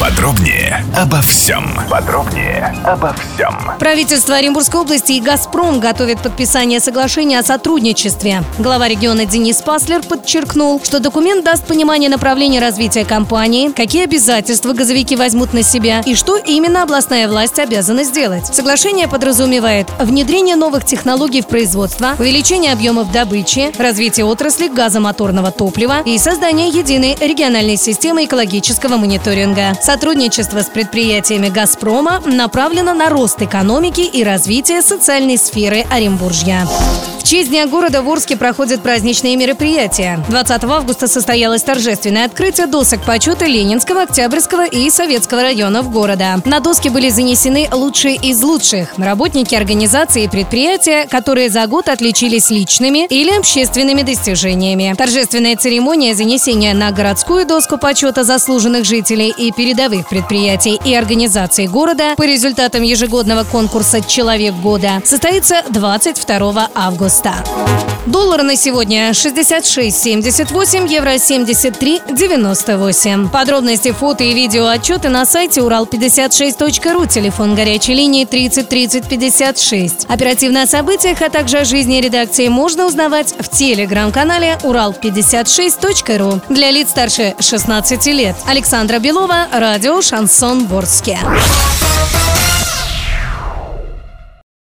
Подробнее обо всем. Подробнее обо всем. Правительство Оренбургской области и «Газпром» готовят подписание соглашения о сотрудничестве. Глава региона Денис Паслер подчеркнул, что документ даст понимание направления развития компании, какие обязательства газовики возьмут на себя и что именно областная власть обязана сделать. Соглашение подразумевает внедрение новых технологий в производство, увеличение объемов добычи, развитие отрасли газомоторного топлива и создание единой региональной системы экологического мониторинга. Сотрудничество с предприятиями «Газпрома» направлено на рост экономики и развитие социальной сферы Оренбуржья. В честь Дня города в Орске проходят праздничные мероприятия. 20 августа состоялось торжественное открытие досок почета Ленинского, Октябрьского и Советского районов города. На доски были занесены лучшие из лучших – работники организации и предприятия, которые за год отличились личными или общественными достижениями. Торжественная церемония занесения на городскую доску почета заслуженных жителей и передовых предприятий и организаций города по результатам ежегодного конкурса «Человек года» состоится 22 августа. Доллар на сегодня 66,78, евро 73,98. Подробности, фото и видео отчеты на сайте урал56.ру, телефон горячей линии 30 30 56. Оперативно о событиях, а также о жизни редакции можно узнавать в телеграм-канале урал56.ру для лиц старше 16 лет. Александра Белова, радио «Шансон Ворске».